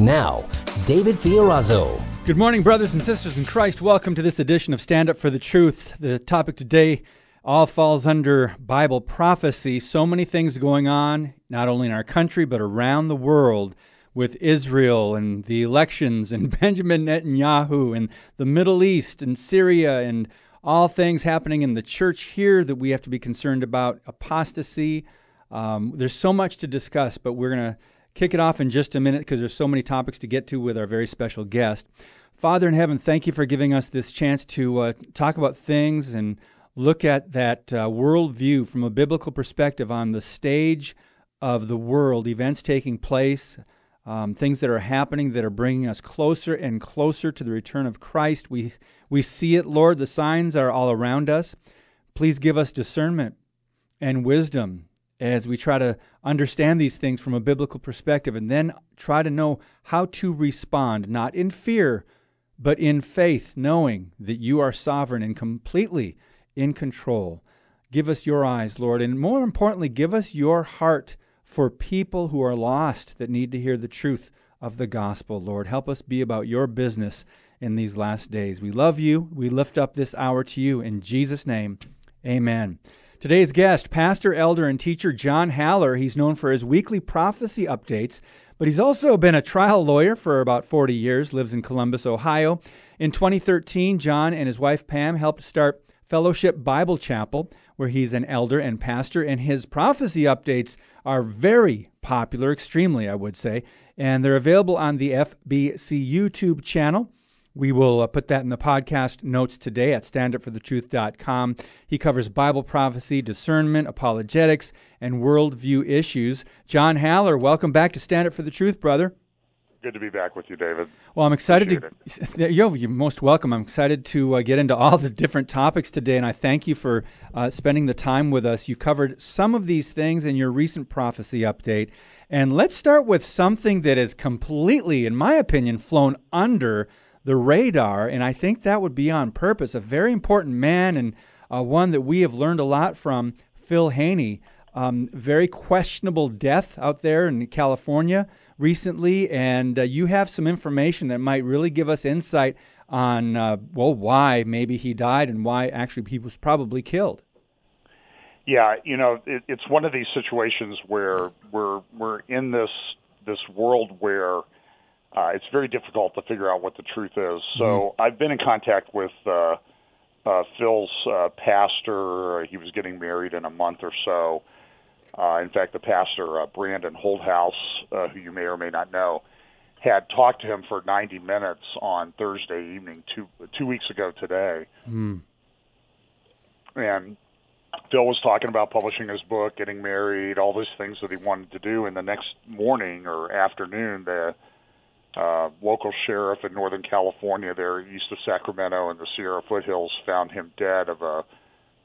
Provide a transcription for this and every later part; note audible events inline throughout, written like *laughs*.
Now, David Fiorazo. Good morning, brothers and sisters in Christ. Welcome to this edition of Stand Up for the Truth. The topic today all falls under Bible prophecy. So many things going on, not only in our country, but around the world with Israel and the elections and *laughs* Benjamin Netanyahu and the Middle East and Syria and all things happening in the church here that we have to be concerned about apostasy. Um, there's so much to discuss, but we're going to kick it off in just a minute because there's so many topics to get to with our very special guest. Father in heaven, thank you for giving us this chance to uh, talk about things and look at that uh, worldview from a biblical perspective on the stage of the world, events taking place, um, things that are happening that are bringing us closer and closer to the return of Christ. We, we see it, Lord. The signs are all around us. Please give us discernment and wisdom as we try to understand these things from a biblical perspective and then try to know how to respond, not in fear, but in faith, knowing that you are sovereign and completely in control. Give us your eyes, Lord, and more importantly, give us your heart for people who are lost that need to hear the truth of the gospel, Lord. Help us be about your business in these last days. We love you. We lift up this hour to you. In Jesus' name, amen. Today's guest, pastor, elder, and teacher John Haller. He's known for his weekly prophecy updates, but he's also been a trial lawyer for about 40 years, lives in Columbus, Ohio. In 2013, John and his wife Pam helped start Fellowship Bible Chapel, where he's an elder and pastor, and his prophecy updates are very popular, extremely, I would say, and they're available on the FBC YouTube channel. We will uh, put that in the podcast notes today at standupforthetruth.com. He covers Bible prophecy, discernment, apologetics, and worldview issues. John Haller, welcome back to Stand Up for the Truth, brother. Good to be back with you, David. Well, I'm excited Appreciate to. *laughs* You're, you're most welcome. I'm excited to uh, get into all the different topics today, and I thank you for uh, spending the time with us. You covered some of these things in your recent prophecy update, and let's start with something that is completely, in my opinion, flown under the radar, and I think that would be on purpose. A very important man and uh, one that we have learned a lot from, Phil Haney. Um, very questionable death out there in California recently, and uh, you have some information that might really give us insight on, uh, well, why maybe he died and why actually he was probably killed. Yeah, you know, it, it's one of these situations where we're we're in this this world where uh, it's very difficult to figure out what the truth is. So mm-hmm. I've been in contact with uh, uh, Phil's uh, pastor. He was getting married in a month or so. Uh, in fact, the pastor, uh, Brandon Holdhouse, uh, who you may or may not know, had talked to him for 90 minutes on Thursday evening, two two weeks ago today. Mm. And Phil was talking about publishing his book, getting married, all those things that he wanted to do. And the next morning or afternoon, the uh, local sheriff in Northern California, there east of Sacramento in the Sierra foothills, found him dead of a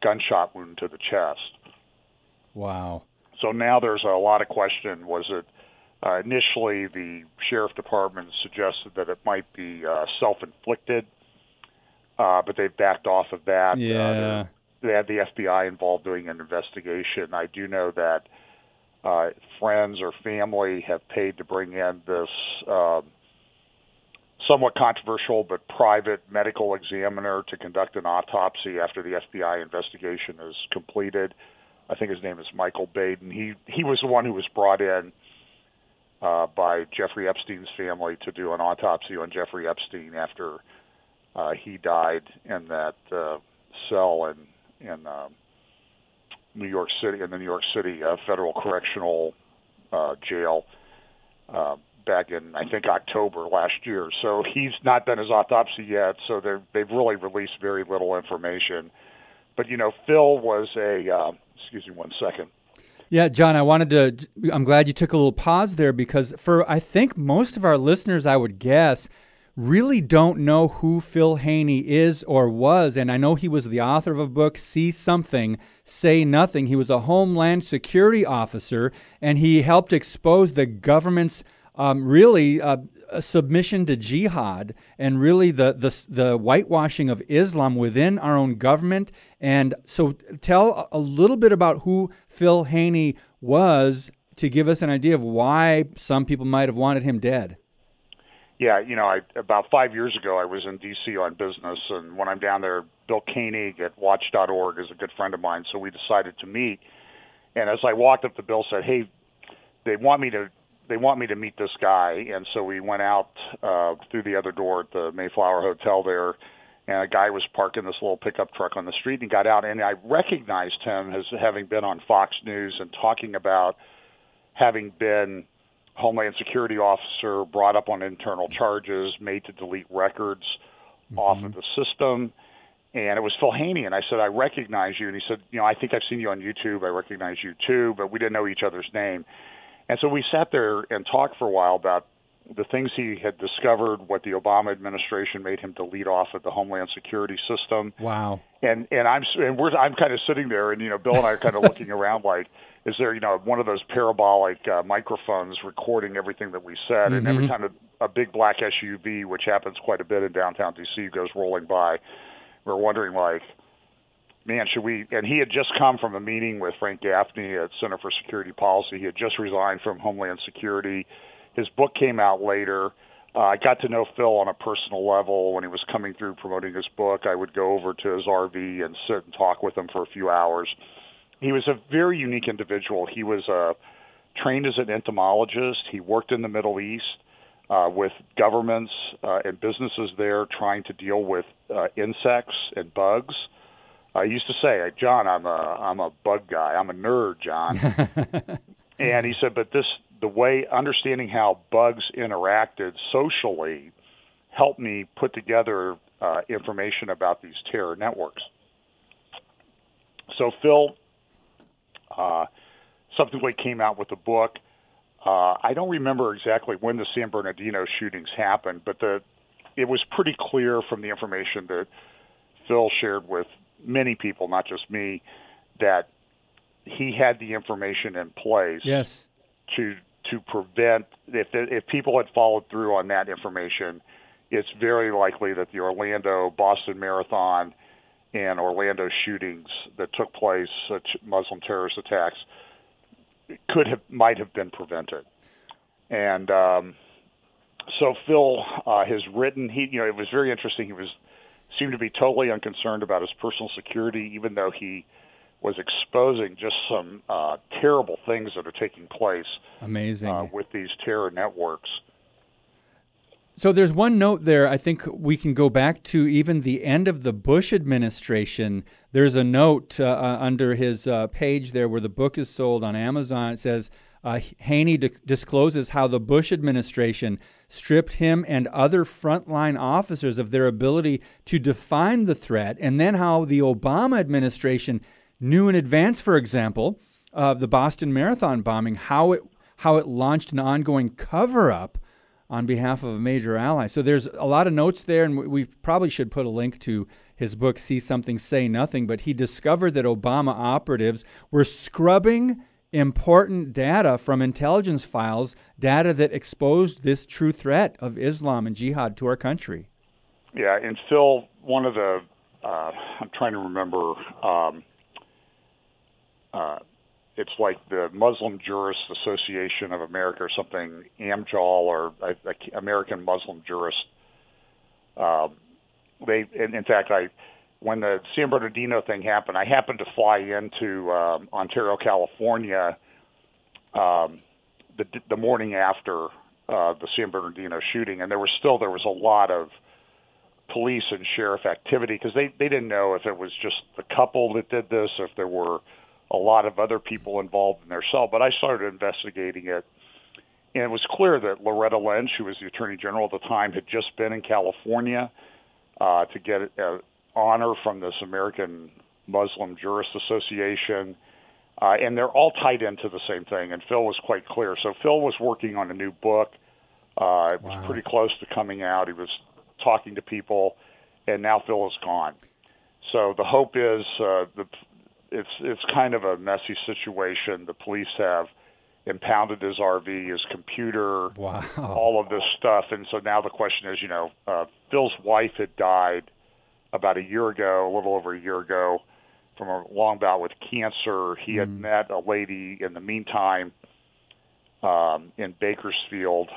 gunshot wound to the chest. Wow. So now there's a lot of question. Was it uh, initially the sheriff department suggested that it might be uh, self-inflicted, uh, but they've backed off of that. Uh, yeah. they had the FBI involved doing an investigation. I do know that uh, friends or family have paid to bring in this um, somewhat controversial but private medical examiner to conduct an autopsy after the FBI investigation is completed. I think his name is Michael Baden. He he was the one who was brought in uh, by Jeffrey Epstein's family to do an autopsy on Jeffrey Epstein after uh, he died in that uh, cell in in uh, New York City in the New York City uh, Federal Correctional uh, Jail. Uh, back in I think October last year. So he's not done his autopsy yet. So they they've really released very little information. But you know, Phil was a uh, excuse me one second. Yeah, John, I wanted to. I'm glad you took a little pause there because for I think most of our listeners, I would guess, really don't know who Phil Haney is or was. And I know he was the author of a book, See Something, Say Nothing. He was a Homeland Security officer, and he helped expose the government's um, really uh, submission to jihad and really the, the, the whitewashing of Islam within our own government. And so, tell a little bit about who Phil Haney was to give us an idea of why some people might have wanted him dead. Yeah, you know, I, about five years ago, I was in D.C. on business, and when I'm down there, Bill Koenig at Watch.org is a good friend of mine, so we decided to meet. And as I walked up to Bill, said, "Hey, they want me to they want me to meet this guy, and so we went out uh, through the other door at the Mayflower Hotel there, and a guy was parking this little pickup truck on the street, and he got out, and I recognized him as having been on Fox News and talking about having been Homeland Security officer, brought up on internal charges, made to delete records mm-hmm. off of the system. And it was Phil Haney, and I said, I recognize you. And he said, You know, I think I've seen you on YouTube. I recognize you too, but we didn't know each other's name. And so we sat there and talked for a while about the things he had discovered, what the Obama administration made him delete off of the Homeland Security system. Wow. And and I'm and we're I'm kind of sitting there, and you know, Bill and I are kind of looking around like, is there you know one of those parabolic uh, microphones recording everything that we said, mm-hmm. and every mm-hmm. time a, a big black SUV, which happens quite a bit in downtown DC, goes rolling by, we're wondering like man, should we? And he had just come from a meeting with Frank Gaffney at Center for Security Policy. He had just resigned from Homeland Security. His book came out later. Uh, I got to know Phil on a personal level when he was coming through promoting his book. I would go over to his RV and sit and talk with him for a few hours. He was a very unique individual. He was uh, trained as an entomologist. He worked in the Middle East uh, with governments uh, and businesses there trying to deal with uh, insects and bugs. I used to say, John, I'm a I'm a bug guy. I'm a nerd, John. *laughs* and he said, but this the way understanding how bugs interacted socially helped me put together uh, information about these terror networks. So Phil uh, subsequently came out with a book. Uh, I don't remember exactly when the San Bernardino shootings happened, but the it was pretty clear from the information that Phil shared with many people, not just me, that he had the information in place. Yes. To to prevent if if people had followed through on that information, it's very likely that the Orlando Boston Marathon and Orlando shootings that took place, such Muslim terrorist attacks, could have might have been prevented. And um, so Phil uh, has written. He you know it was very interesting. He was seemed to be totally unconcerned about his personal security, even though he was exposing just some uh, terrible things that are taking place. Amazing uh, with these terror networks. So there's one note there. I think we can go back to even the end of the Bush administration. There's a note uh, uh under his uh, page there where the book is sold on Amazon. It says uh, Haney di- discloses how the Bush administration stripped him and other frontline officers of their ability to define the threat, and then how the Obama administration knew in advance, for example, of the Boston Marathon bombing, how it how it launched an ongoing cover up on behalf of a major ally. So there's a lot of notes there, and we probably should put a link to his book, See Something, Say Nothing. But he discovered that Obama operatives were scrubbing important data from intelligence files, data that exposed this true threat of Islam and jihad to our country. Yeah, and Phil, one of the, uh, I'm trying to remember, um, uh, it's like the Muslim Jurist Association of America or something, AMJAL or American Muslim Jurist. Um, they, in fact, I when the San Bernardino thing happened, I happened to fly into um, Ontario, California, um, the the morning after uh, the San Bernardino shooting, and there was still there was a lot of police and sheriff activity because they they didn't know if it was just the couple that did this, if there were a lot of other people involved in their cell. But I started investigating it, and it was clear that Loretta Lynch, who was the attorney general at the time, had just been in California uh, to get a, honor from this American Muslim Jurist Association. Uh, and they're all tied into the same thing. And Phil was quite clear. So Phil was working on a new book. Uh, it was wow. pretty close to coming out. He was talking to people, and now Phil is gone. So the hope is uh, the it's it's kind of a messy situation. The police have impounded his RV, his computer, wow. all of this stuff, and so now the question is, you know, uh, Phil's wife had died about a year ago, a little over a year ago, from a long bout with cancer. He had met a lady in the meantime um, in Bakersfield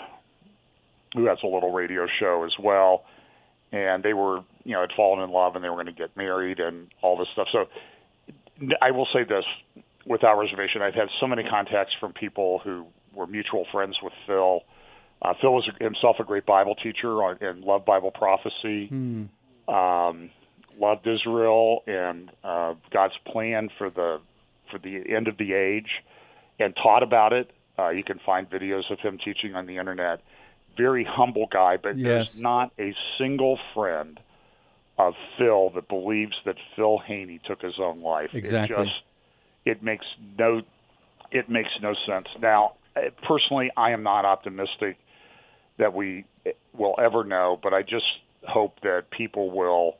who has a little radio show as well. And they were, you know, had fallen in love and they were going to get married and all this stuff. So I will say this without reservation. I've had so many contacts from people who were mutual friends with Phil. Uh, Phil was himself a great Bible teacher and loved Bible prophecy. Um, loved Israel and uh, God's plan for the for the end of the age, and taught about it. Uh, you can find videos of him teaching on the internet. Very humble guy, but Yes. there's not a single friend of Phil that believes that Phil Haney took his own life. Exactly. It just it makes no it makes no sense. Now, eh, personally, I am not optimistic that we eh, will ever know, but I just hope that people will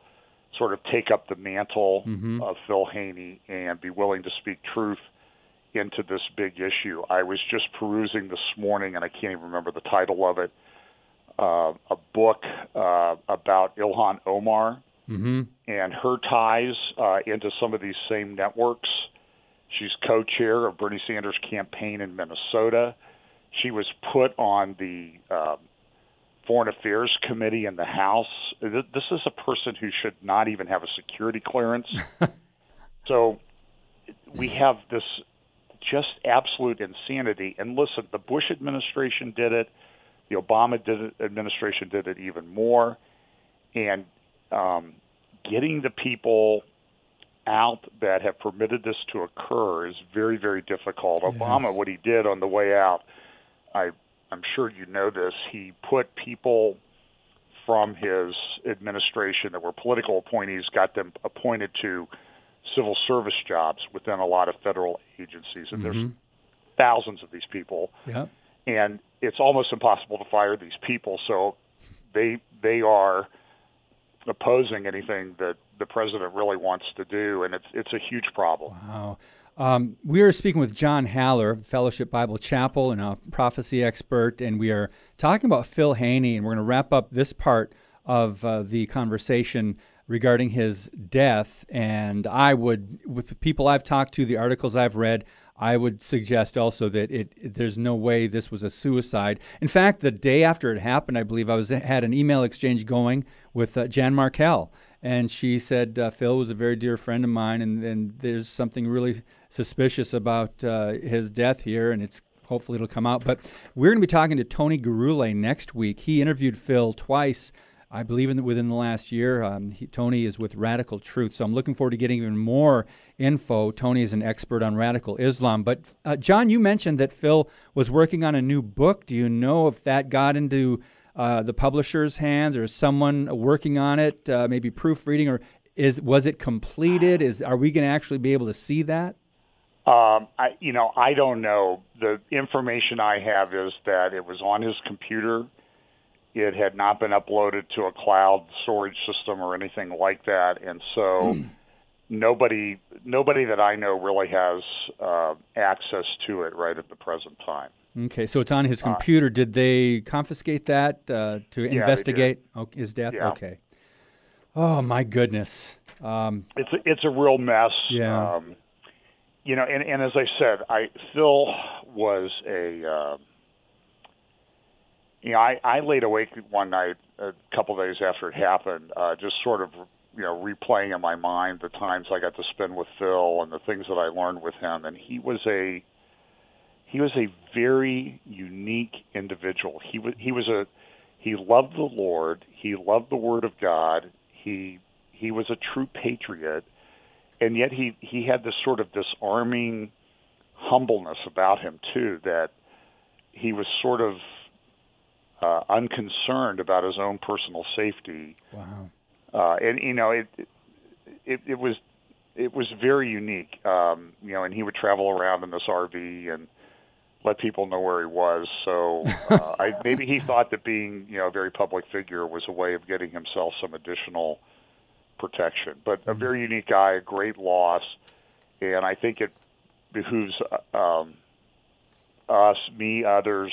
sort of take up the mantle of Phil Haney and be willing to speak truth into this big issue. I was just perusing this morning, and I can't even remember the title of it, uh, a book uh, about Ilhan Omar Mm-hmm. and her ties uh, into some of these same networks. She's co-chair of Bernie Sanders' campaign in Minnesota. She was put on the um, Foreign Affairs Committee in the House. This is a person who should not even have a security clearance. *laughs* so we have this just absolute insanity. And listen, the Bush administration did it. The Obama did it, administration did it even more. And um, getting the people out that have permitted this to occur is very, very difficult. Obama, what he did on the way out, I, I'm sure you know this, he put people from his administration that were political appointees, got them appointed to civil service jobs within a lot of federal agencies. And there's mm-hmm. thousands of these people Yeah. and it's almost impossible to fire these people. So they they are opposing anything that the president really wants to do, and it's it's a huge problem. Wow. Um, we are speaking with John Haller, Fellowship Bible Chapel, and a prophecy expert, and we are talking about Phil Haney, and we're going to wrap up this part of uh, the conversation regarding his death. And I would, with the people I've talked to, the articles I've read, I would suggest also that it, it- there's no way this was a suicide. In fact, the day after it happened, I believe I was had an email exchange going with uh, Jan Markell, and she said uh, Phil was a very dear friend of mine, and, and there's something really suspicious about uh, his death here, and it's hopefully it'll come out. But we're going to be talking to Tony Garule next week. He interviewed Phil twice. I believe in the, within the last year. Um, he, Tony is with Radical Truth, so I'm looking forward to getting even more info. Tony is an expert on radical Islam. But uh, John, you mentioned that Phil was working on a new book. Do you know if that got into uh, the publisher's hands, or someone working on it, uh, maybe proofreading, or is was it completed? Is are we going to actually be able to see that? Um, I you know I don't know. The information I have is that it was on his computer. It had not been uploaded to a cloud storage system or anything like that, and so *clears throat* nobody nobody that I know really has uh, access to it right at the present time. Okay, so it's on his computer. did they confiscate that uh, to did. investigate oh, his death? Yeah. Okay. Oh my goodness. Um, it's a, it's a real mess. Yeah. Um, you know, and, and as I said, I Phil was a. Uh, you know, I, I laid awake one night a couple days after it happened, uh, just sort of you know replaying in my mind the times I got to spend with Phil and the things that I learned with him, and he was a he was a very unique individual. He was he was a he loved the Lord. He loved the Word of God. He he was a true patriot, and yet he he had this sort of disarming humbleness about him too. That he was sort of uh, unconcerned about his own personal safety, wow. uh, and you know it, it it was it was very unique. Um, you know, and he would travel around in this RV and let people know where he was. So *laughs* uh, I, maybe he thought that being you know a very public figure was a way of getting himself some additional protection. But a very unique guy, a great loss, and I think it behooves um, us, me, others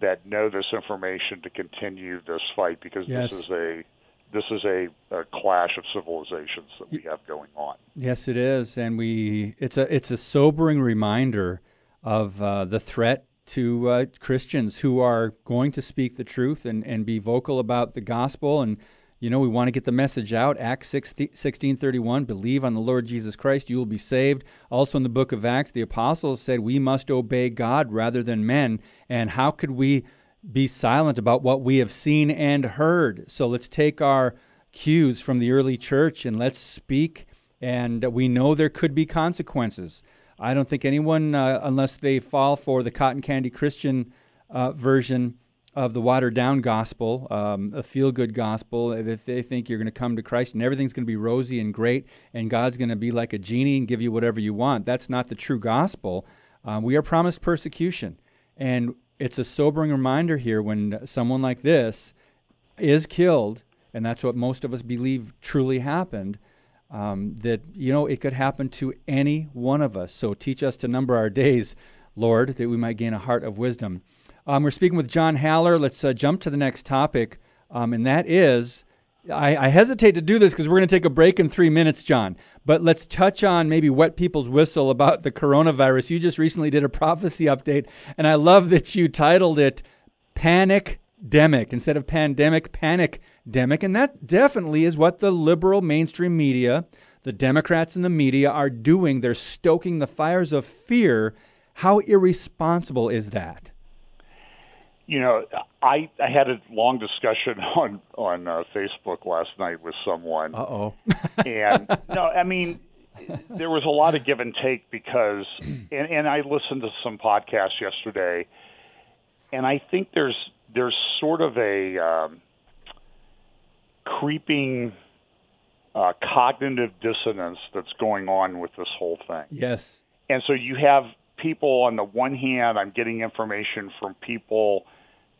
that know this information to continue this fight because yes. this is a this is a, a, clash of civilizations that we have going on. Yes, it is, and we it's a it's a sobering reminder of uh, the threat to uh, Christians who are going to speak the truth and, and be vocal about the gospel and you know, we want to get the message out. Acts 16, 31, believe on the Lord Jesus Christ, you will be saved. Also in the book of Acts, the apostles said we must obey God rather than men. And how could we be silent about what we have seen and heard? So let's take our cues from the early church and let's speak. And we know there could be consequences. I don't think anyone, uh, unless they fall for the cotton candy Christian uh, version, of the watered down gospel, um, a feel good gospel, if they think you're going to come to Christ and everything's going to be rosy and great and God's going to be like a genie and give you whatever you want, that's not the true gospel. Um, we are promised persecution. And it's a sobering reminder here when someone like this is killed, and that's what most of us believe truly happened. Um, that you know it could happen to any one of us. So teach us to number our days, Lord, that we might gain a heart of wisdom. Um, we're speaking with John Haller. Let's uh, jump to the next topic, um, and that is I, I, hesitate to do this because we're going to take a break in three minutes, John. But let's touch on maybe wet people's whistle about the coronavirus. You just recently did a prophecy update, and I love that you titled it Panic Demic instead of pandemic, panic demic. And that definitely is what the liberal mainstream media, the Democrats in the media are doing. They're stoking the fires of fear. How irresponsible is that? you know, I I had a long discussion *laughs* on on uh, Facebook last night with someone. Uh oh. *laughs* and no, I mean, there was a lot of give and take because, and, and I listened to some podcasts yesterday, and I think there's there's sort of a um, creeping uh, cognitive dissonance that's going on with this whole thing. Yes. And so you have people on the one hand, I'm getting information from people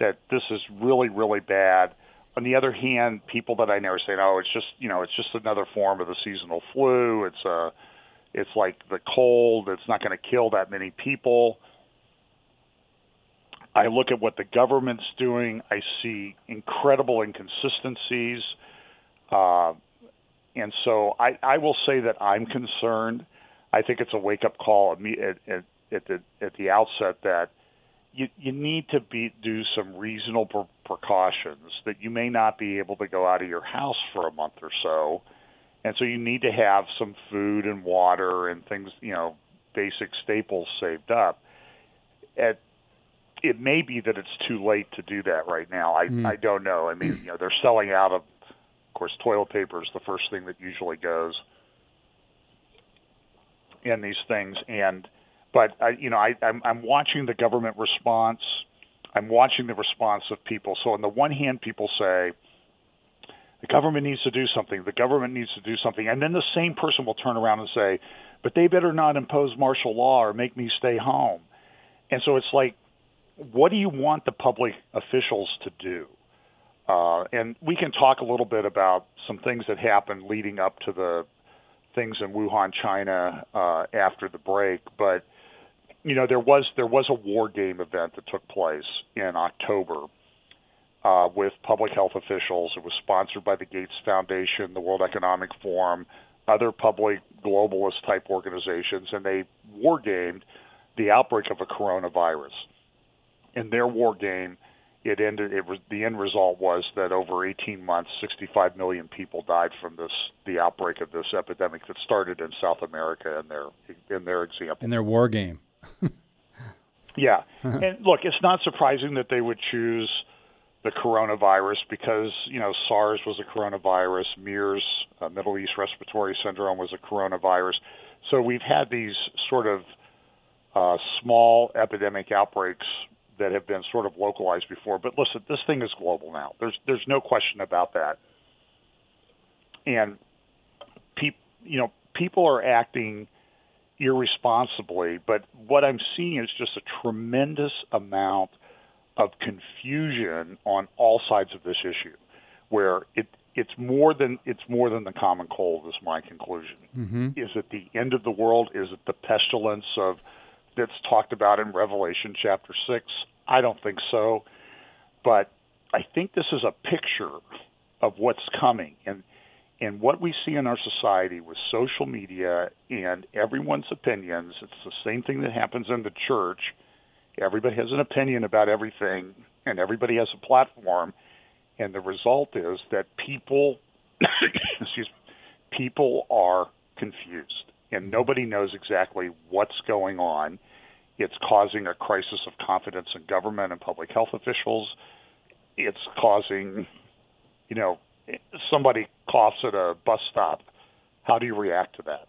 that this is really, really bad. On the other hand, people that I know are saying, "Oh, it's just you know, it's just another form of the seasonal flu. It's a, it's like the cold. It's not going to kill that many people." I look at what the government's doing. I see incredible inconsistencies, uh, and so I, I will say that I'm concerned. I think it's a wake up call at, at, at the at the outset that you you need to be do some reasonable precautions that you may not be able to go out of your house for a month or so, and so you need to have some food and water and things you know basic staples saved up. At it may be that it's too late to do that right now. I mm. I don't know. I mean, you know, they're selling out of, of course, toilet paper is the first thing that usually goes in these things, and but I, you know, I, I'm, I'm watching the government response. I'm watching the response of people. So on the one hand, people say the government needs to do something. The government needs to do something, and then the same person will turn around and say, "But they better not impose martial law or make me stay home." And so it's like, what do you want the public officials to do? Uh, and we can talk a little bit about some things that happened leading up to the things in Wuhan, China, uh, after the break, but you know there was there was a war game event that took place in October uh, with public health officials. It was sponsored by the Gates Foundation, the World Economic Forum, other public globalist type organizations, and they war gamed the outbreak of a coronavirus. In their war game, it ended. It was the end result was that over 18 months, 65 million people died from this the outbreak of this epidemic that started in South America in their in their example. In their war game. *laughs* yeah, *laughs* and look, it's not surprising that they would choose the coronavirus because you know SARS was a coronavirus, MERS, uh, Middle East Respiratory Syndrome, was a coronavirus. So we've had these sort of uh, small epidemic outbreaks that have been sort of localized before. But listen, this thing is global now. There's there's no question about that. And people, you know, people are acting irresponsibly. But what I'm seeing is just a tremendous amount of confusion on all sides of this issue, where it it's more than it's more than the common cold is my conclusion. Mm-hmm. Is it the end of the world? Is it the pestilence of that's talked about in Revelation chapter six? I don't think so, but I think this is a picture of what's coming and and what we see in our society with social media and everyone's opinions. It's the same thing that happens in the church. Everybody has an opinion about everything, and everybody has a platform and the result is that people *coughs* excuse me, people are confused and nobody knows exactly what's going on it's causing a crisis of confidence in government and public health officials it's causing you know somebody coughs at a bus stop how do you react to that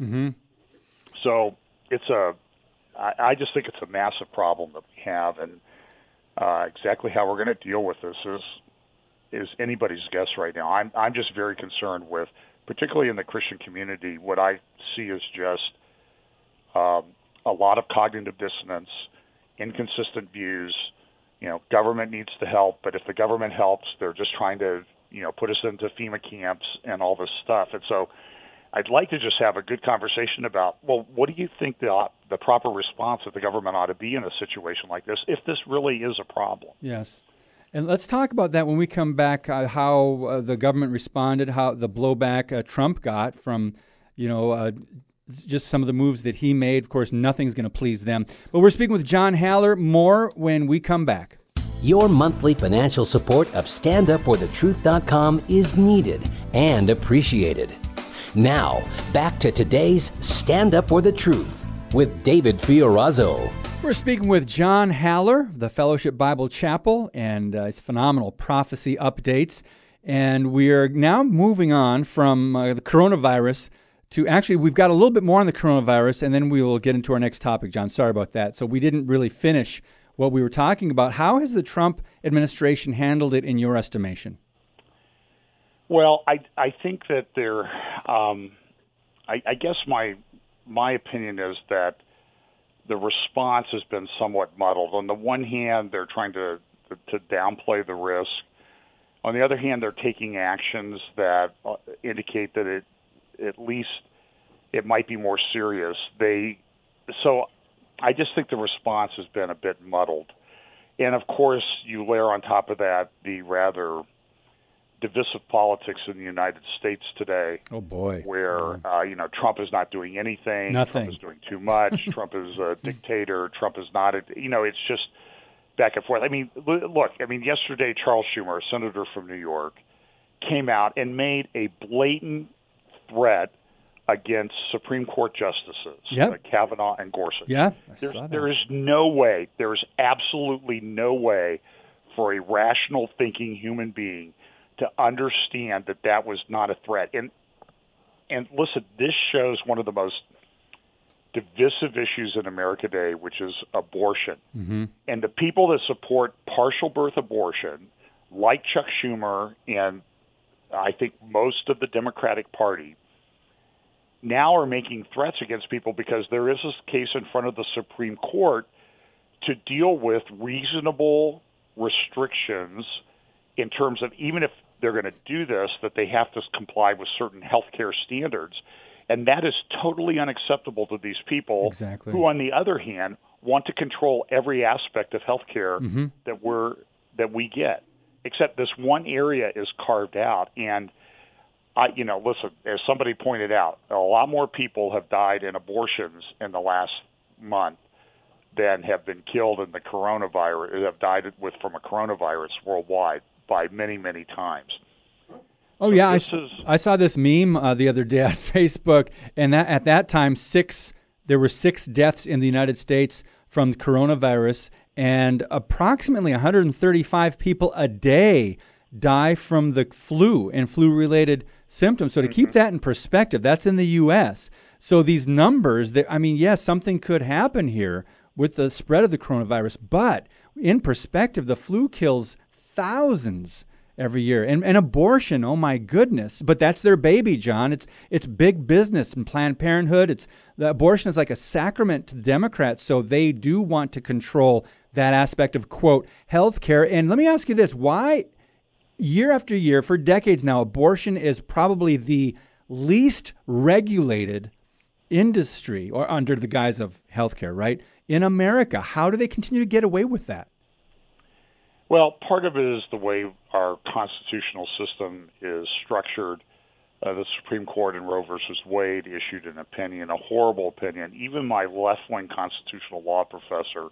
mm-hmm. so it's a I, I just think it's a massive problem that we have and uh, exactly how we're going to deal with this is is anybody's guess right now. I'm I'm just very concerned with, particularly in the Christian community, what I see is just um, a lot of cognitive dissonance, inconsistent views. You know, government needs to help, but if the government helps, they're just trying to you know put us into FEMA camps and all this stuff. And so, I'd like to just have a good conversation about well, what do you think the the proper response of the government ought to be in a situation like this if this really is a problem? Yes. And let's talk about that when we come back. Uh, how uh, the government responded, how the blowback uh, Trump got from, you know, uh, just some of the moves that he made. Of course, nothing's going to please them. But we're speaking with John Haller. More when we come back. Your monthly financial support of StandUpForTheTruth.com is needed and appreciated. Now, back to today's Stand Up for the Truth with David Fiorazo. We're speaking with John Haller the Fellowship Bible Chapel and uh, his phenomenal prophecy updates. And we are now moving on from uh, the coronavirus to actually, we've got a little bit more on the coronavirus, and then we will get into our next topic, John. Sorry about that. So we didn't really finish what we were talking about. How has the Trump administration handled it in your estimation? Well, I I think that there, um, I, I guess my my opinion is that the response has been somewhat muddled. On the one hand, they're trying to to downplay the risk. On the other hand, they're taking actions that uh, indicate that it at least it might be more serious. They so I just think the response has been a bit muddled. And of course, you layer on top of that the rather divisive politics in the United States today. Oh boy, where uh, you know Trump is not doing anything. Nothing. Trump is doing too much. *laughs* Trump is a dictator. Trump is not. A, you know, it's just back and forth. I mean, look. I mean, yesterday Charles Schumer, a senator from New York, came out and made a blatant threat against Supreme Court justices, yep. uh, Kavanaugh and Gorsuch. Yeah, there is no way. There is absolutely no way for a rational thinking human being to understand that that was not a threat. And and listen, this shows one of the most divisive issues in America today, which is abortion. Mm-hmm. And the people that support partial birth abortion, like Chuck Schumer and I think most of the Democratic Party, now are making threats against people because there is a case in front of the Supreme Court to deal with reasonable restrictions in terms of even if they're going to do this, that they have to comply with certain healthcare standards. And that is totally unacceptable to these people exactly. who, on the other hand, want to control every aspect of healthcare mm-hmm. that we're that we get. Except this one area is carved out, and I, you know, listen, as somebody pointed out, a lot more people have died in abortions in the last month than have been killed in the coronavirus, have died with from a coronavirus worldwide by many, many times. Oh yeah, I, is, I, saw this meme uh, the other day *laughs* on Facebook, and that at that time six there were six deaths in the United States from coronavirus, and approximately 135 people a day die from the flu and flu-related symptoms. So to mm-hmm. keep that in perspective, that's in the U.S. So these numbers, I mean, yes, something could happen here with the spread of the coronavirus, but in perspective, the flu kills thousands every year. And, and abortion, oh my goodness. But that's their baby, John. It's it's big business and Planned Parenthood. It's the abortion is like a sacrament to the Democrats, so they do want to control that aspect of quote health care. And let me ask you this, why year after year, for decades now, abortion is probably the least regulated industry or under the guise of healthcare, right? In America. How do they continue to get away with that? Well, part of it is the way our constitutional system is structured. Uh, the Supreme Court in Roe versus Wade issued an opinion, a horrible opinion. Even my left wing constitutional law professor,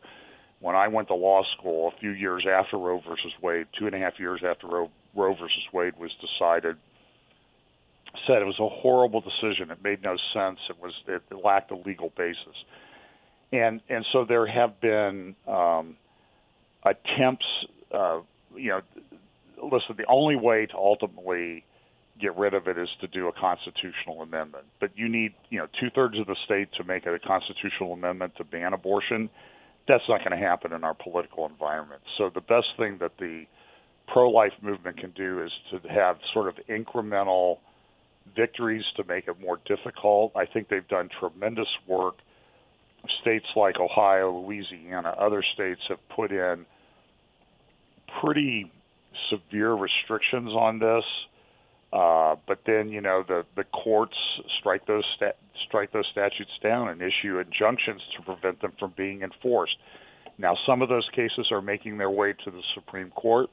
when I went to law school a few years after Roe versus Wade, two and a half years after Roe, Roe versus Wade was decided, said it was a horrible decision. It made no sense. It was it lacked a legal basis, and and so there have been um, attempts uh, you know, listen, the only way to ultimately get rid of it is to do a constitutional amendment. But you need, you know, two thirds of the state to make a constitutional amendment to ban abortion. That's not going to happen in our political environment. So the best thing that the pro-life movement can do is to have sort of incremental victories to make it more difficult. I think they've done tremendous work. States like Ohio, Louisiana, other states have put in pretty severe restrictions on this. Uh, but then you know the the courts strike those strike those statutes down and issue injunctions to prevent them from being enforced. Now some of those cases are making their way to the Supreme Court.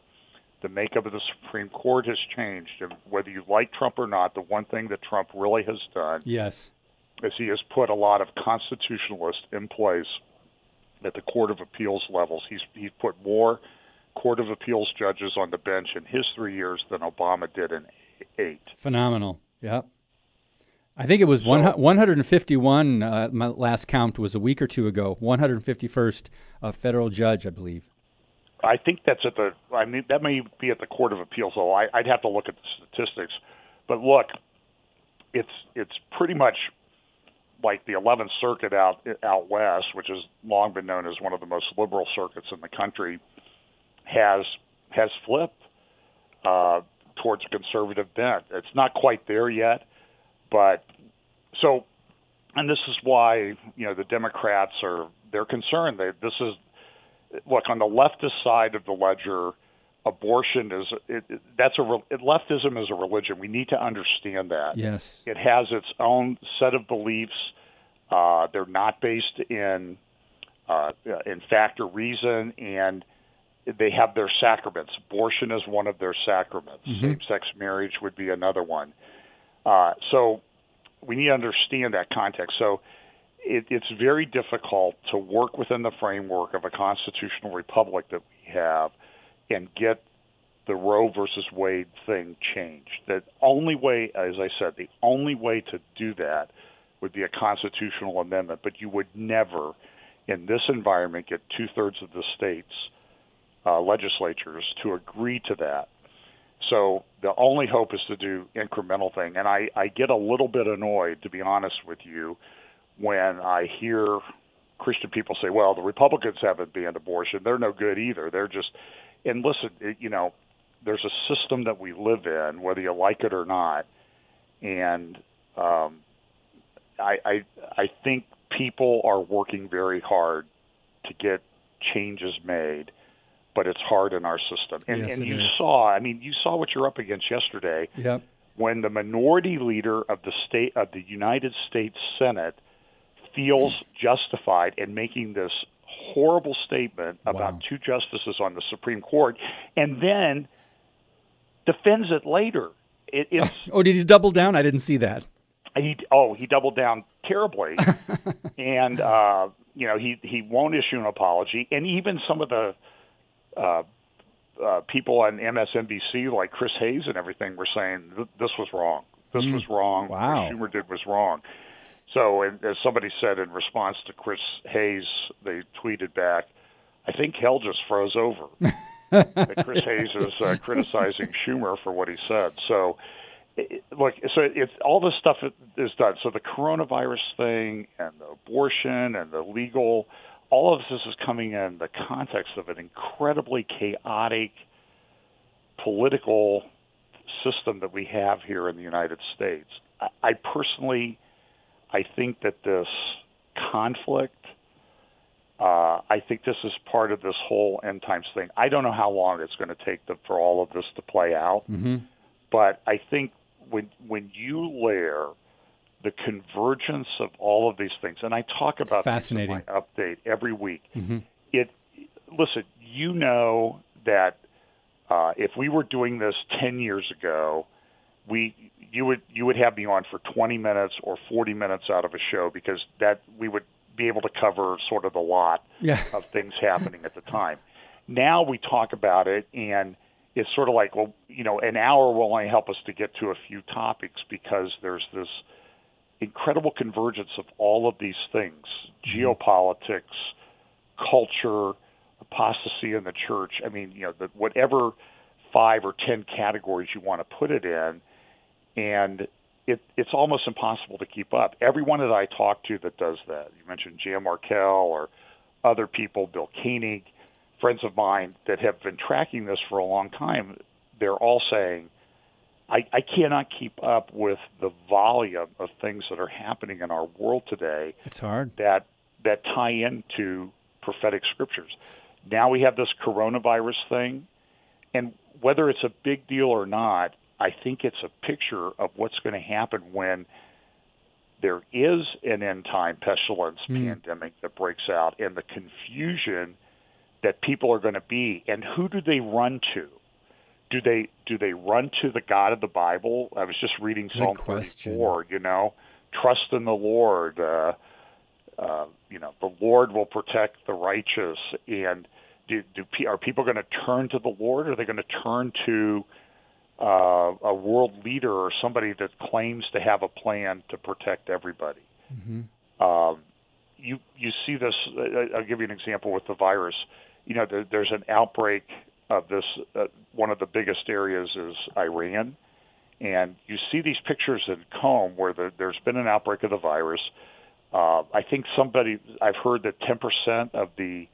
The makeup of the Supreme Court has changed, and whether you like Trump or not, the one thing that Trump really has done, yes, is he has put a lot of constitutionalists in place at the Court of Appeals levels. He's he's put more Court of Appeals judges on the bench in his three years than Obama did in eight. Phenomenal. Yep. I think it was so, 151. Uh, my last count was a week or two ago. 151st uh, federal judge, I believe. I think that's at the. I mean, that may be at the Court of Appeals. Though I, I'd have to look at the statistics. But look, it's it's pretty much like the 11th Circuit out out west, which has long been known as one of the most liberal circuits in the country has has flipped uh, towards a conservative bent. It's not quite there yet, but so, and this is why you know the Democrats are they're concerned. They, this is look on the leftist side of the ledger. Abortion is it, it, that's a it, leftism is a religion. We need to understand that. Yes, it has its own set of beliefs. Uh, they're not based in uh, in fact or reason, and they have their sacraments. Abortion is one of their sacraments. Mm-hmm. Same-sex marriage would be another one. Uh, so we need to understand that context. So it, it's very difficult to work within the framework of a constitutional republic that we have and get the Roe versus Wade thing changed. The only way, as I said, the only way to do that would be a constitutional amendment, but you would never, in this environment, get two thirds of the states uh, legislatures to agree to that. So the only hope is to do incremental thing. And I, I get a little bit annoyed, to be honest with you, when I hear Christian people say, "Well, the Republicans haven't banned abortion; they're no good either. They're just." And listen, it, you know, there's a system that we live in, whether you like it or not, and um, I, I I think people are working very hard to get changes made but it's hard in our system. And, yes, and you is. saw, I mean, you saw what you're up against yesterday. Yep. When the minority leader of the state of the United States Senate feels justified in making this horrible statement about wow. two justices on the Supreme Court, and then defends it later. It, it's, *laughs* oh, did he double down? I didn't see that. He oh he doubled down terribly, *laughs* and uh, you know he he won't issue an apology, and even some of the uh, uh, people on MSNBC like Chris Hayes and everything were saying this was wrong. This mm. was wrong. Wow. What Schumer did was wrong. So, and, as somebody said in response to Chris Hayes, they tweeted back, "I think hell just froze over." *laughs* that Chris Hayes is uh, criticizing Schumer for what he said. So, it, look, so it's all this stuff is done. So the coronavirus thing and the abortion and the legal all of this is coming in the context of an incredibly chaotic political system that we have here in the United States. I, I personally, I think that this conflict. Uh, I think this is part of this whole end times thing. I don't know how long it's going to take to, for all of this to play out, mm-hmm. but I think when when you layer the convergence of all of these things, and I talk about fascinating. my update every week. Mm-hmm. It listen, you know that uh, if we were doing this ten years ago, we you would you would have me on for 20 minutes or 40 minutes out of a show because that we would be able to cover sort of the lot yeah. *laughs* of things happening at the time. Now we talk about it and it's sort of like well you know an hour will only help us to get to a few topics because there's this incredible convergence of all of these things geopolitics culture apostasy in the church i mean you know the, whatever five or ten categories you want to put it in and it, it's almost impossible to keep up. Everyone that I talk to that does that, you mentioned Jan Markell or other people, Bill Koenig, friends of mine that have been tracking this for a long time, they're all saying, I, I cannot keep up with the volume of things that are happening in our world today. It's hard. That that tie into prophetic scriptures. Now we have this coronavirus thing, and whether it's a big deal or not, I think it's a picture of what's going to happen when there is an end time pestilence mm. pandemic that breaks out and the confusion that people are going to be and who do they run to do they do they run to the god of the bible i was just reading Good psalm question. 34 you know trust in the lord uh, uh, you know the lord will protect the righteous and do, do are people going to turn to the lord or are they going to turn to uh, a world leader or somebody that claims to have a plan to protect everybody. Mm-hmm. Um, you you see this. I'll give you an example with the virus. You know, there, there's an outbreak of this. Uh, one of the biggest areas is Iran, and you see these pictures in Qom where the, there's been an outbreak of the virus. Uh, I think somebody I've heard that 10% of the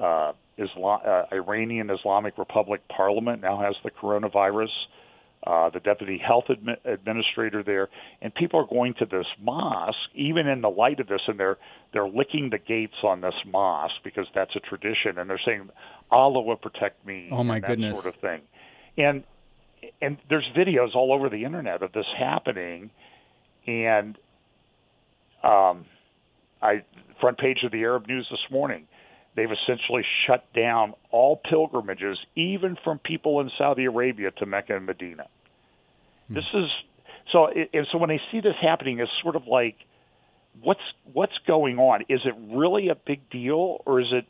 uh, Islam, uh, Iranian Islamic Republic Parliament now has the coronavirus uh, the deputy health admi- administrator there, and people are going to this mosque, even in the light of this, and they're they're licking the gates on this mosque because that's a tradition, and they're saying Allah will protect me. Oh my that goodness, sort of thing, and and there's videos all over the internet of this happening, and um, I front page of the Arab News this morning they've essentially shut down all pilgrimages, even from people in Saudi Arabia to Mecca and Medina. Hmm. This is so. And so when I see this happening, it's sort of like, what's what's going on? Is it really a big deal, or is it,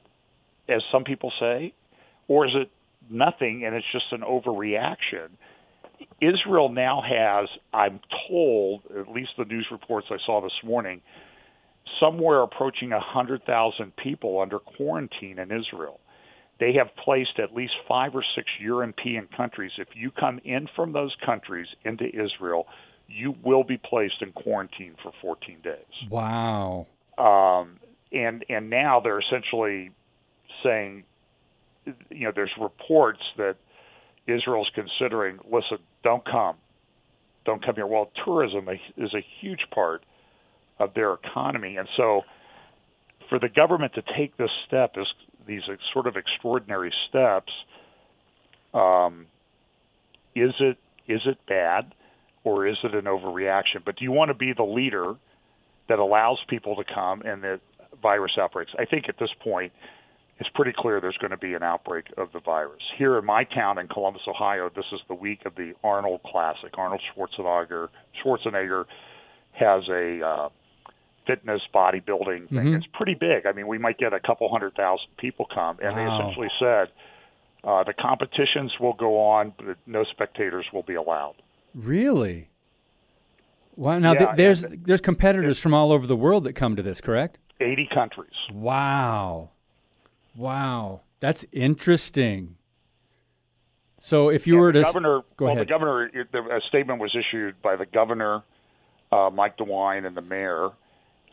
as some people say, or is it nothing and it's just an overreaction? Israel now has, I'm told, at least the news reports I saw this morning, somewhere approaching 100,000 people under quarantine in Israel. They have placed at least five or six European countries. If you come in from those countries into Israel, you will be placed in quarantine for 14 days. Wow. Um, and and now they're essentially saying, you know, there's reports that Israel's considering, listen, don't come, don't come here. Well, tourism is a huge part of their economy. And so, for the government to take this step, this, these sort of extraordinary steps, um, is it is it bad or is it an overreaction? But do you want to be the leader that allows people to come and the virus outbreaks? I think at this point, it's pretty clear there's going to be an outbreak of the virus. Here in my town in Columbus, Ohio, this is the week of the Arnold Classic. Arnold Schwarzenegger Schwarzenegger has a uh, fitness bodybuilding thing. Mm-hmm. It's pretty big. I mean, we might get a couple hundred thousand people come, and wow. they essentially said uh, the competitions will go on, but no spectators will be allowed. Really? Wow. Now yeah, th- there's there's competitors from all over the world that come to this, correct? Eighty countries. Wow. Wow. That's interesting. So if you and were to governor, go well, ahead. the governor, a statement was issued by the governor, uh, Mike DeWine, and the mayor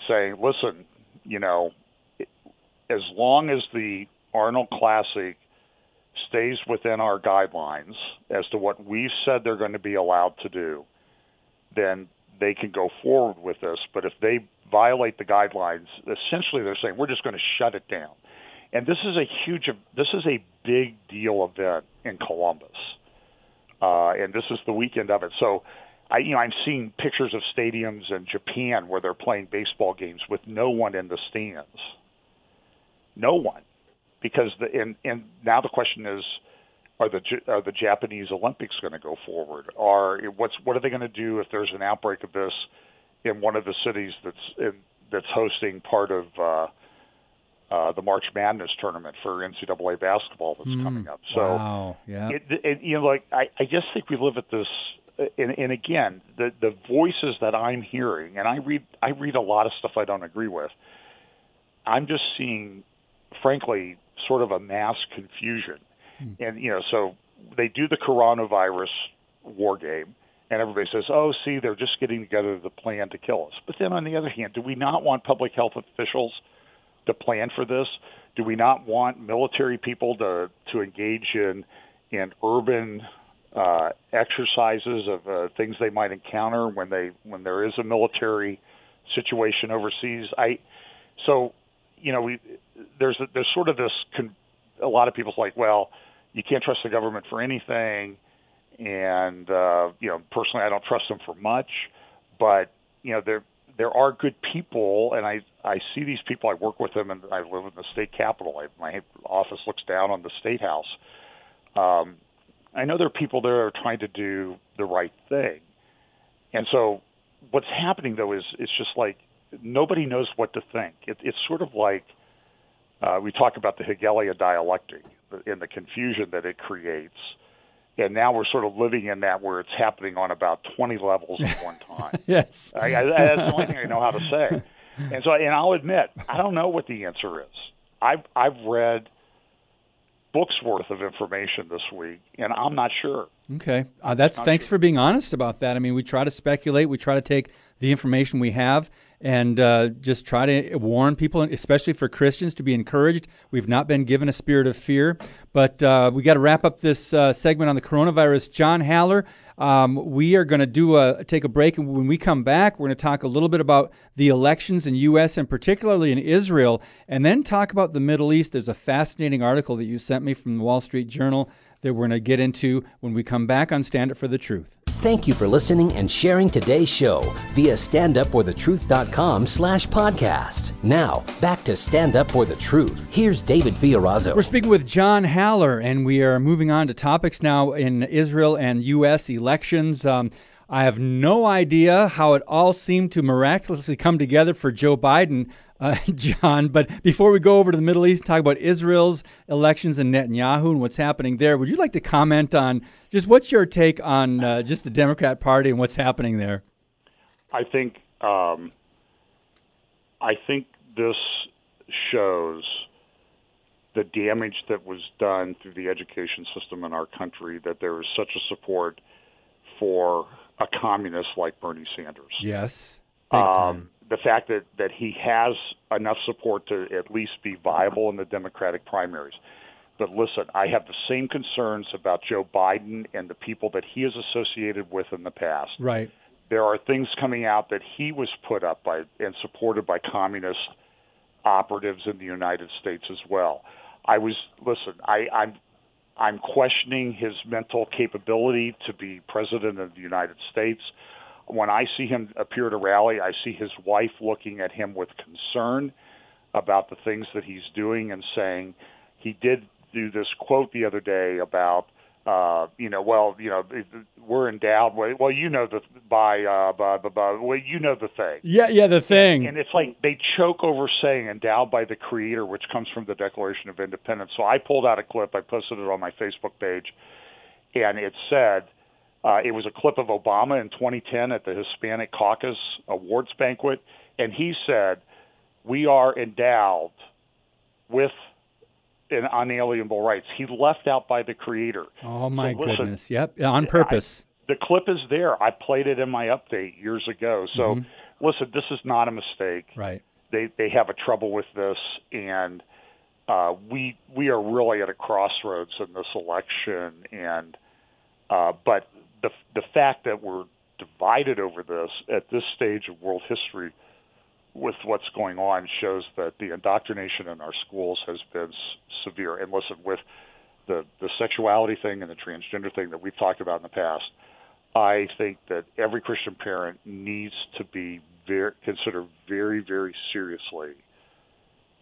saying, listen, you know, as long as the Arnold Classic stays within our guidelines as to what we've said they're going to be allowed to do, then they can go forward with this. But if they violate the guidelines, essentially they're saying we're just going to shut it down. And this is a huge, this is a big deal event in Columbus, uh, and this is the weekend of it. So, I, you know, I'm seeing pictures of stadiums in Japan where they're playing baseball games with no one in the stands, no one, because the and and now the question is, are the are the Japanese Olympics going to go forward? Are what's what are they going to do if there's an outbreak of this in one of the cities that's in, that's hosting part of uh, uh, the March Madness tournament for NCAA basketball that's mm, coming up. So, wow, yeah, it, it, you know, like I, I just think we live at this. And, and again, the the voices that I'm hearing, and I read I read a lot of stuff I don't agree with. I'm just seeing, frankly, sort of a mass confusion, mm. and you know, so they do the coronavirus war game, and everybody says, "Oh, see, they're just getting together the plan to kill us." But then, on the other hand, do we not want public health officials? to plan for this? Do we not want military people to to engage in in urban uh, exercises of uh, things they might encounter when they when there is a military situation overseas? I so you know we there's a, there's sort of this con, a lot of people's like well you can't trust the government for anything and uh, you know personally I don't trust them for much but you know there there are good people, and I I see these people. I work with them, and I live in the state capitol. I, my office looks down on the state house. Um, I know there are people there are trying to do the right thing, and so what's happening though is it's just like nobody knows what to think. It, it's sort of like uh, we talk about the Hegelian dialectic and the confusion that it creates and now we're sort of living in that where it's happening on about 20 levels at one time. *laughs* yes, I, I, that's the only thing I know how to say. And so, and I'll admit, I don't know what the answer is. I've I've read books worth of information this week, and I'm not sure. Okay, uh, that's thanks sure. for being honest about that. I mean, we try to speculate, we try to take the information we have, and uh, just try to warn people, especially for Christians, to be encouraged. We've not been given a spirit of fear, but uh, we got to wrap up this uh, segment on the coronavirus. John Haller, um, we are going to do a take a break, and when we come back, we're going to talk a little bit about the elections in U.S. and particularly in Israel, and then talk about the Middle East. There's a fascinating article that you sent me from the Wall Street Journal that we're going to get into when we come back on Stand Up for the Truth. Thank you for listening and sharing today's show via standupforthetruth.com slash podcast. Now, back to Stand Up for the Truth. Here's David Fiorazo. We're speaking with John Haller, and we are moving on to topics now in Israel and U.S. elections. Um, I have no idea how it all seemed to miraculously come together for Joe Biden uh, *laughs* John. But before we go over to the Middle East and talk about Israel's elections and Netanyahu and what's happening there, would you like to comment on just what's your take on uh, just the Democrat Party and what's happening there? I think um, I think this shows the damage that was done through the education system in our country that there is such a support for a communist like Bernie Sanders. Yes. Um, the fact that, that he has enough support to at least be viable in the Democratic primaries. But listen, I have the same concerns about Joe Biden and the people that he is associated with in the past. Right. There are things coming out that he was put up by and supported by communist operatives in the United States as well. I was listen, I, I'm I'm questioning his mental capability to be president of the United States. When I see him appear at a rally, I see his wife looking at him with concern about the things that he's doing and saying he did do this quote the other day about uh, you know, well, you know, we're endowed. Well, you know the by uh, by, by, by well, you know the thing. Yeah, yeah, the thing. And it's like they choke over saying endowed by the Creator, which comes from the Declaration of Independence. So I pulled out a clip. I posted it on my Facebook page, and it said uh, it was a clip of Obama in 2010 at the Hispanic Caucus Awards banquet, and he said, "We are endowed with an unalienable rights." He left out by the Creator. Oh my so listen, goodness! Yep, on purpose. I, the clip is there. I played it in my update years ago. So, mm-hmm. listen, this is not a mistake. Right. They they have a trouble with this, and uh, we we are really at a crossroads in this election, and uh, but the the fact that we're divided over this at this stage of world history with what's going on shows that the indoctrination in our schools has been severe. And listen, with the the sexuality thing and the transgender thing that we've talked about in the past, I think that every Christian parent needs to be very consider very very seriously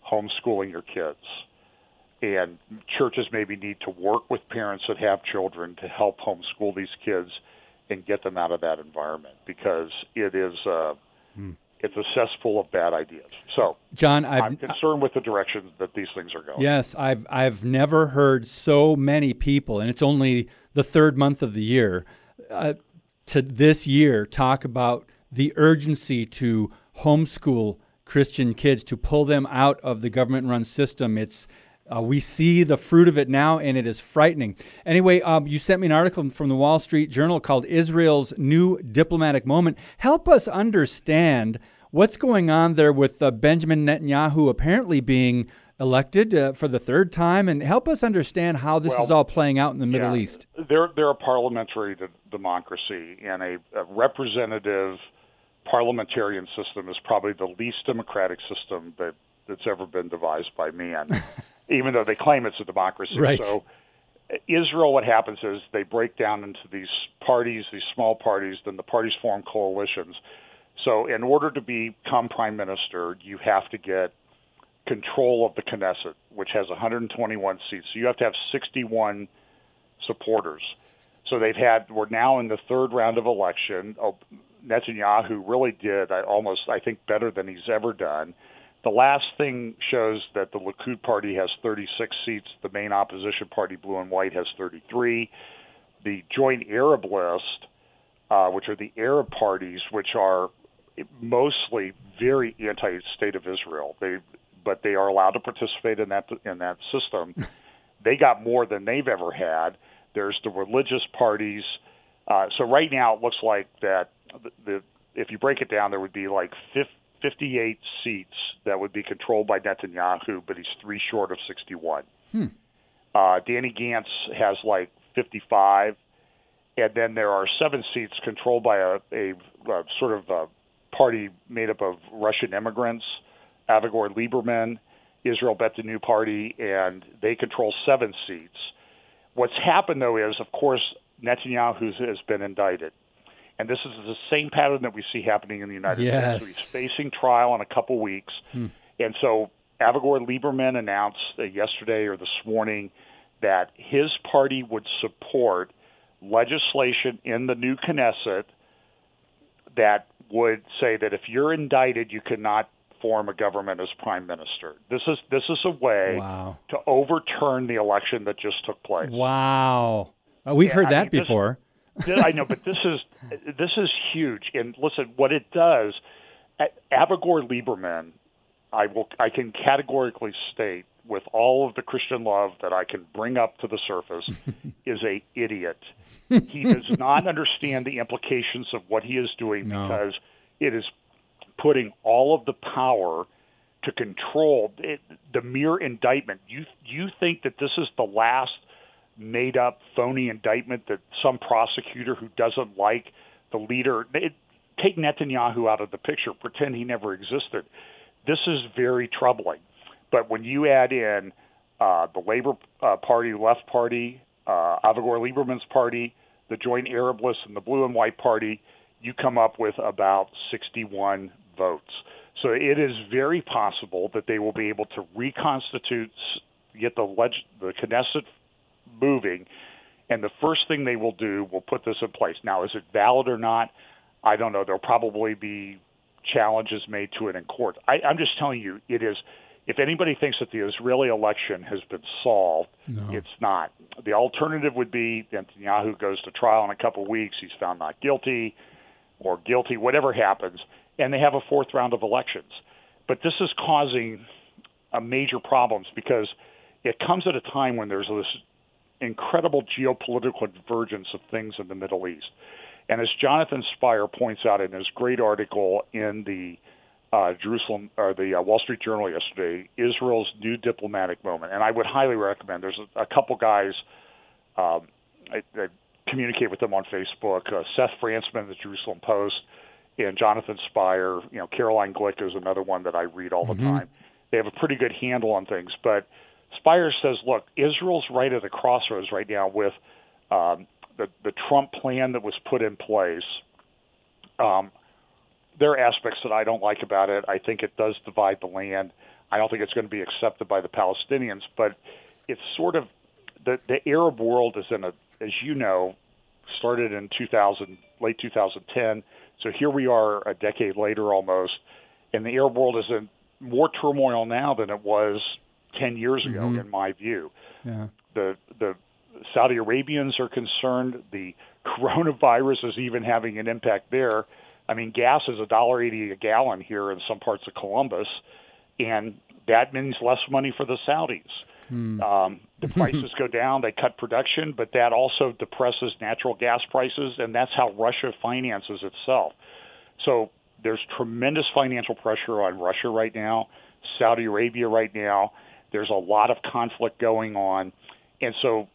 homeschooling your kids. And churches maybe need to work with parents that have children to help homeschool these kids and get them out of that environment because it is uh, hmm. It's a cesspool of bad ideas. So, John, i am concerned with the direction that these things are going. Yes, I've I've never heard so many people, and it's only the third month of the year, uh, to this year talk about the urgency to homeschool Christian kids to pull them out of the government run system. It's uh, we see the fruit of it now, and it is frightening. Anyway, um, you sent me an article from the Wall Street Journal called Israel's New Diplomatic Moment. Help us understand what's going on there with uh, Benjamin Netanyahu apparently being elected uh, for the third time, and help us understand how this well, is all playing out in the Middle yeah, East. They're, they're a parliamentary democracy and a, a representative – parliamentarian system is probably the least democratic system that that's ever been devised by man, *laughs* even though they claim it's a democracy. Right. So, Israel, what happens is they break down into these parties, these small parties, then the parties form coalitions. So, in order to become prime minister, you have to get control of the Knesset, which has 121 seats. So, you have to have 61 supporters. So they've had. We're now in the third round of election. Oh, Netanyahu really did I almost I think better than he's ever done. The last thing shows that the Likud party has 36 seats. The main opposition party, Blue and White, has 33. The Joint Arab List, uh, which are the Arab parties, which are mostly very anti-state of Israel, they but they are allowed to participate in that in that system. *laughs* they got more than they've ever had. There's the religious parties. Uh, so right now it looks like that the, the if you break it down, there would be like 58 seats that would be controlled by Netanyahu, but he's three short of 61. Hmm. Uh, Benny Gantz has like 55, and then there are seven seats controlled by a, a, a sort of a party made up of Russian immigrants, Avigdor Lieberman, Israel Beiteinu Party, and they control seven seats. What's happened, though, is, of course, Netanyahu has been indicted. And this is the same pattern that we see happening in the United yes. States. So he's facing trial in a couple weeks. Hmm. And so Avigdor Lieberman announced uh, yesterday or this morning that his party would support legislation in the new Knesset that would say that if you're indicted, you cannot form a government as prime minister. This is this is a way wow. to overturn the election that just took place. Wow, uh, we've heard I that mean, before. I know, but this is this is huge. And listen, what it does, Avigdor Lieberman, I will I can categorically state with all of the Christian love that I can bring up to the surface, *laughs* is a idiot. he does not understand the implications of what he is doing no. because it is putting all of the power to control it, the mere indictment. You you think that this is the last made up phony indictment that some prosecutor who doesn't like the leader it, take Netanyahu out of the picture, pretend he never existed. This is very troubling. But when you add in uh, the Labor uh, Party, Left Party, uh, Avigdor Lieberman's party, the Joint Arab List, and the Blue and White Party, you come up with about 61 votes. So it is very possible that they will be able to reconstitute, get the leg- the Knesset moving, and the first thing they will do will put this in place. Now, is it valid or not? I don't know. There'll probably be challenges made to it in court. I, I'm just telling you, it is. If anybody thinks that the Israeli election has been solved, no. it's not. The alternative would be that Netanyahu goes to trial in a couple of weeks. He's found not guilty or guilty, whatever happens, and they have a fourth round of elections. But this is causing a major problems because it comes at a time when there's this incredible geopolitical divergence of things in the Middle East. And as Jonathan Spyer points out in his great article in the uh, Jerusalem or the uh, Wall Street Journal yesterday, Israel's new diplomatic moment, and I would highly recommend. There's a, a couple guys. Um, I, I communicate with them on Facebook. Uh, Seth Frantzman, the Jerusalem Post, and Jonathan Spyer. You know, Caroline Glick is another one that I read all the mm-hmm. time. They have a pretty good handle on things. But Spyer says, look, Israel's right at the crossroads right now with um, the the Trump plan that was put in place. Um, there are aspects that I don't like about it. I think it does divide the land. I don't think it's going to be accepted by the Palestinians, but it's sort of the the Arab world is in a, as you know, started in 2000, late 2010. So here we are, a decade later almost, and the Arab world is in more turmoil now than it was 10 years ago, mm-hmm. in my view. Yeah. The the Saudi Arabians are concerned. The coronavirus is even having an impact there. I mean, gas is a dollar eighty a gallon here in some parts of Columbus, and that means less money for the Saudis. Hmm. Um, the *laughs* prices go down, they cut production, but that also depresses natural gas prices, and that's how Russia finances itself. So there's tremendous financial pressure on Russia right now, Saudi Arabia right now. There's a lot of conflict going on, and so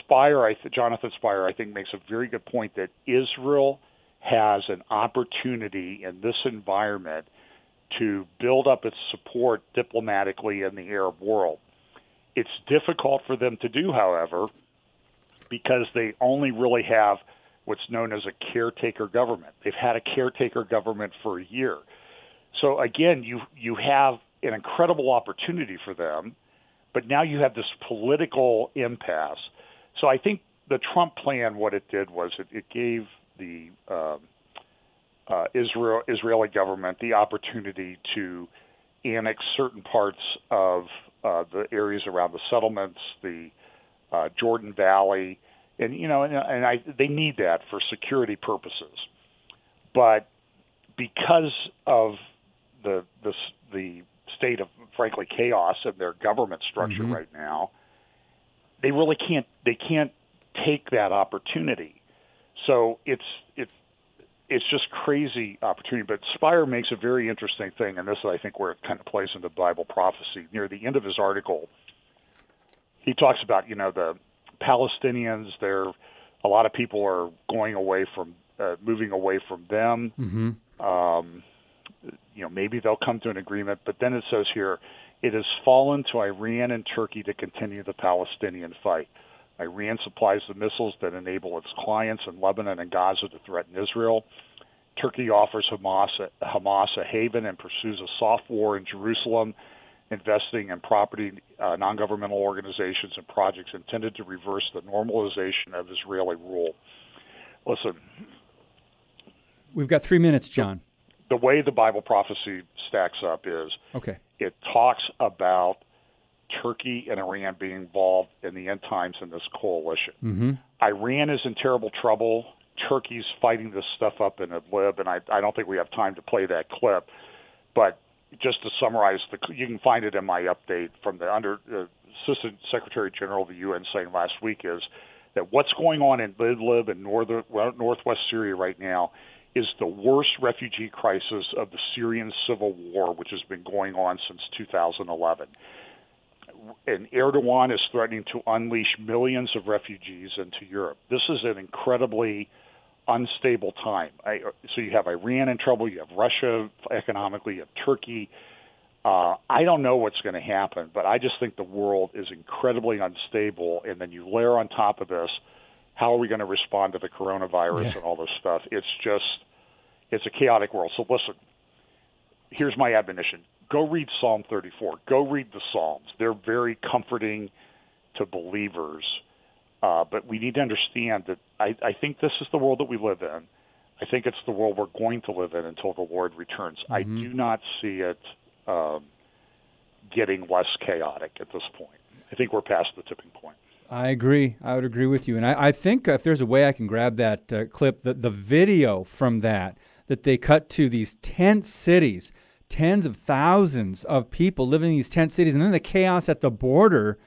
Spyer, I th- Jonathan Spyer, I think makes a very good point that Israel has an opportunity in this environment to build up its support diplomatically in the Arab world. It's difficult for them to do, however, because they only really have what's known as a caretaker government. They've had a caretaker government for a year. So again, you you have an incredible opportunity for them, but now you have this political impasse. So I think the Trump plan, what it did was it, it gave the um, uh, Israel Israeli government the opportunity to annex certain parts of uh, the areas around the settlements, the uh, Jordan Valley, and you know, and, and I, they need that for security purposes. But because of the the the state of frankly chaos in their government structure mm-hmm. right now, they really can't they can't take that opportunity. So it's it's it's just crazy opportunity. But Spyer makes a very interesting thing, and this is I think where it kind of plays into Bible prophecy. Near the end of his article, he talks about you know the Palestinians. There, a lot of people are going away from uh, moving away from them. Mm-hmm. Um, you know, maybe they'll come to an agreement. But then it says here, it has fallen to Iran and Turkey to continue the Palestinian fight. Iran supplies the missiles that enable its clients in Lebanon and Gaza to threaten Israel. Turkey offers Hamas a, Hamas a haven and pursues a soft war in Jerusalem, investing in property, uh, non governmental organizations, and projects intended to reverse the normalization of Israeli rule. Listen. We've got three minutes, John. The, way the Bible prophecy stacks up is okay. it talks about Turkey and Iran being involved in the end times in this coalition. Mm-hmm. Iran is in terrible trouble. Turkey's fighting this stuff up in Idlib, and I, I don't think we have time to play that clip. But just to summarize, the, you can find it in my update from the under uh, Assistant Secretary General of the UN saying last week is that what's going on in Idlib and northern, northwest Syria right now is the worst refugee crisis of the Syrian civil war, which has been going on since 2011 and Erdogan is threatening to unleash millions of refugees into Europe. This is an incredibly unstable time. I, so you have Iran in trouble, you have Russia economically, you have Turkey. Uh, I don't know what's going to happen, but I just think the world is incredibly unstable. And then you layer on top of this, how are we going to respond to the coronavirus yeah. and all this stuff? It's just, it's a chaotic world. So listen, here's my admonition go read Psalm 34. Go read the Psalms. They're very comforting to believers. Uh, but we need to understand that I, I think this is the world that we live in. I think it's the world we're going to live in until the Lord returns. Mm-hmm. I do not see it um, getting less chaotic at this point. I think we're past the tipping point. I agree. I would agree with you. And I, I think if there's a way I can grab that uh, clip, the, the video from that, that they cut to these tent cities – tens of thousands of people living in these tent cities, and then the chaos at the border.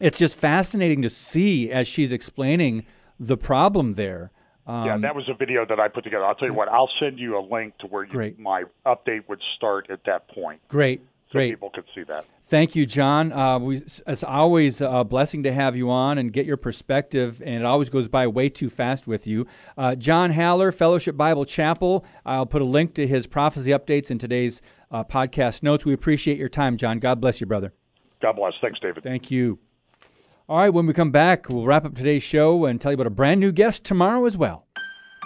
It's just fascinating to see as she's explaining the problem there. Um, yeah, that was a video that I put together. I'll tell you what, I'll send you a link to where you, my update would start at that point. great, So great. people could see that. Thank you, John. Uh, we, it's always a blessing to have you on and get your perspective, and it always goes by way too fast with you. Uh, John Haller, Fellowship Bible Chapel. I'll put a link to his prophecy updates in today's uh, podcast notes. We appreciate your time, John. God bless you, brother. God bless. Thanks, David. Thank you. All right, when we come back, we'll wrap up today's show and tell you about a brand new guest tomorrow as well.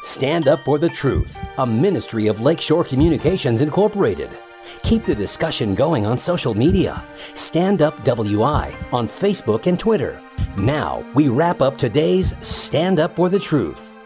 Stand Up for the Truth, a ministry of Lakeshore Communications Incorporated. Keep the discussion going on social media. Stand Up WI on Facebook and Twitter. Now, we wrap up today's Stand Up for the Truth.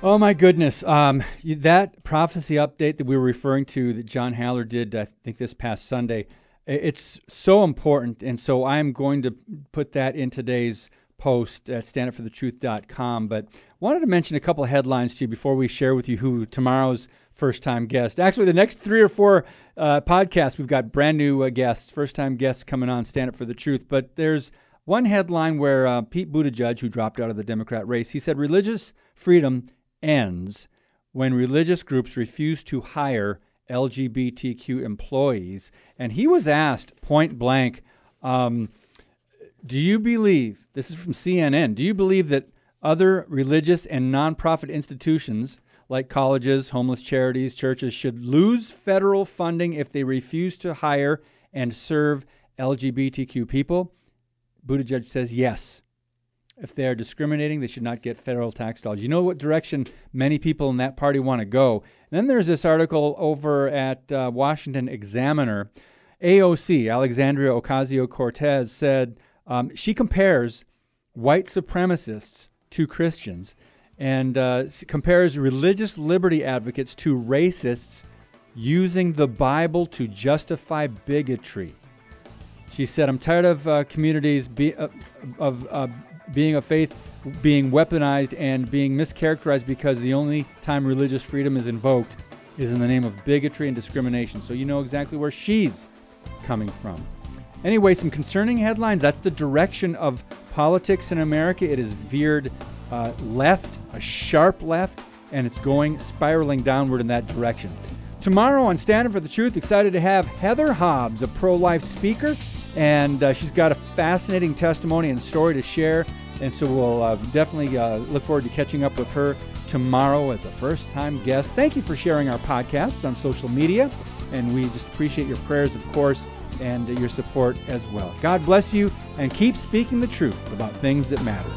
Oh my goodness! Um, that prophecy update that we were referring to that John Haller did, I think this past Sunday, it's so important, and so I'm going to put that in today's post at standupforthetruth.com. But wanted to mention a couple of headlines to you before we share with you who tomorrow's first-time guest. Actually, the next three or four uh, podcasts, we've got brand new uh, guests, first-time guests coming on Stand Up for the Truth. But there's one headline where uh, Pete Buttigieg, who dropped out of the Democrat race, he said religious freedom ends when religious groups refuse to hire LGBTQ employees. And he was asked point blank, um, Do you believe, this is from CNN, do you believe that other religious and nonprofit institutions like colleges, homeless charities, churches should lose federal funding if they refuse to hire and serve LGBTQ people? Buttigieg says yes. If they are discriminating, they should not get federal tax dollars. You know what direction many people in that party want to go. And then there's this article over at uh, Washington Examiner. AOC, Alexandria Ocasio Cortez, said um, she compares white supremacists to Christians and uh, compares religious liberty advocates to racists using the Bible to justify bigotry. She said, "I'm tired of uh, communities be, uh, of uh, being of faith being weaponized and being mischaracterized because the only time religious freedom is invoked is in the name of bigotry and discrimination." So you know exactly where she's coming from. Anyway, some concerning headlines. That's the direction of politics in America. It is veered uh, left, a sharp left, and it's going spiraling downward in that direction. Tomorrow on Stand Up for the Truth, excited to have Heather Hobbs, a pro life speaker, and uh, she's got a fascinating testimony and story to share. And so we'll uh, definitely uh, look forward to catching up with her tomorrow as a first time guest. Thank you for sharing our podcasts on social media, and we just appreciate your prayers, of course, and your support as well. God bless you, and keep speaking the truth about things that matter.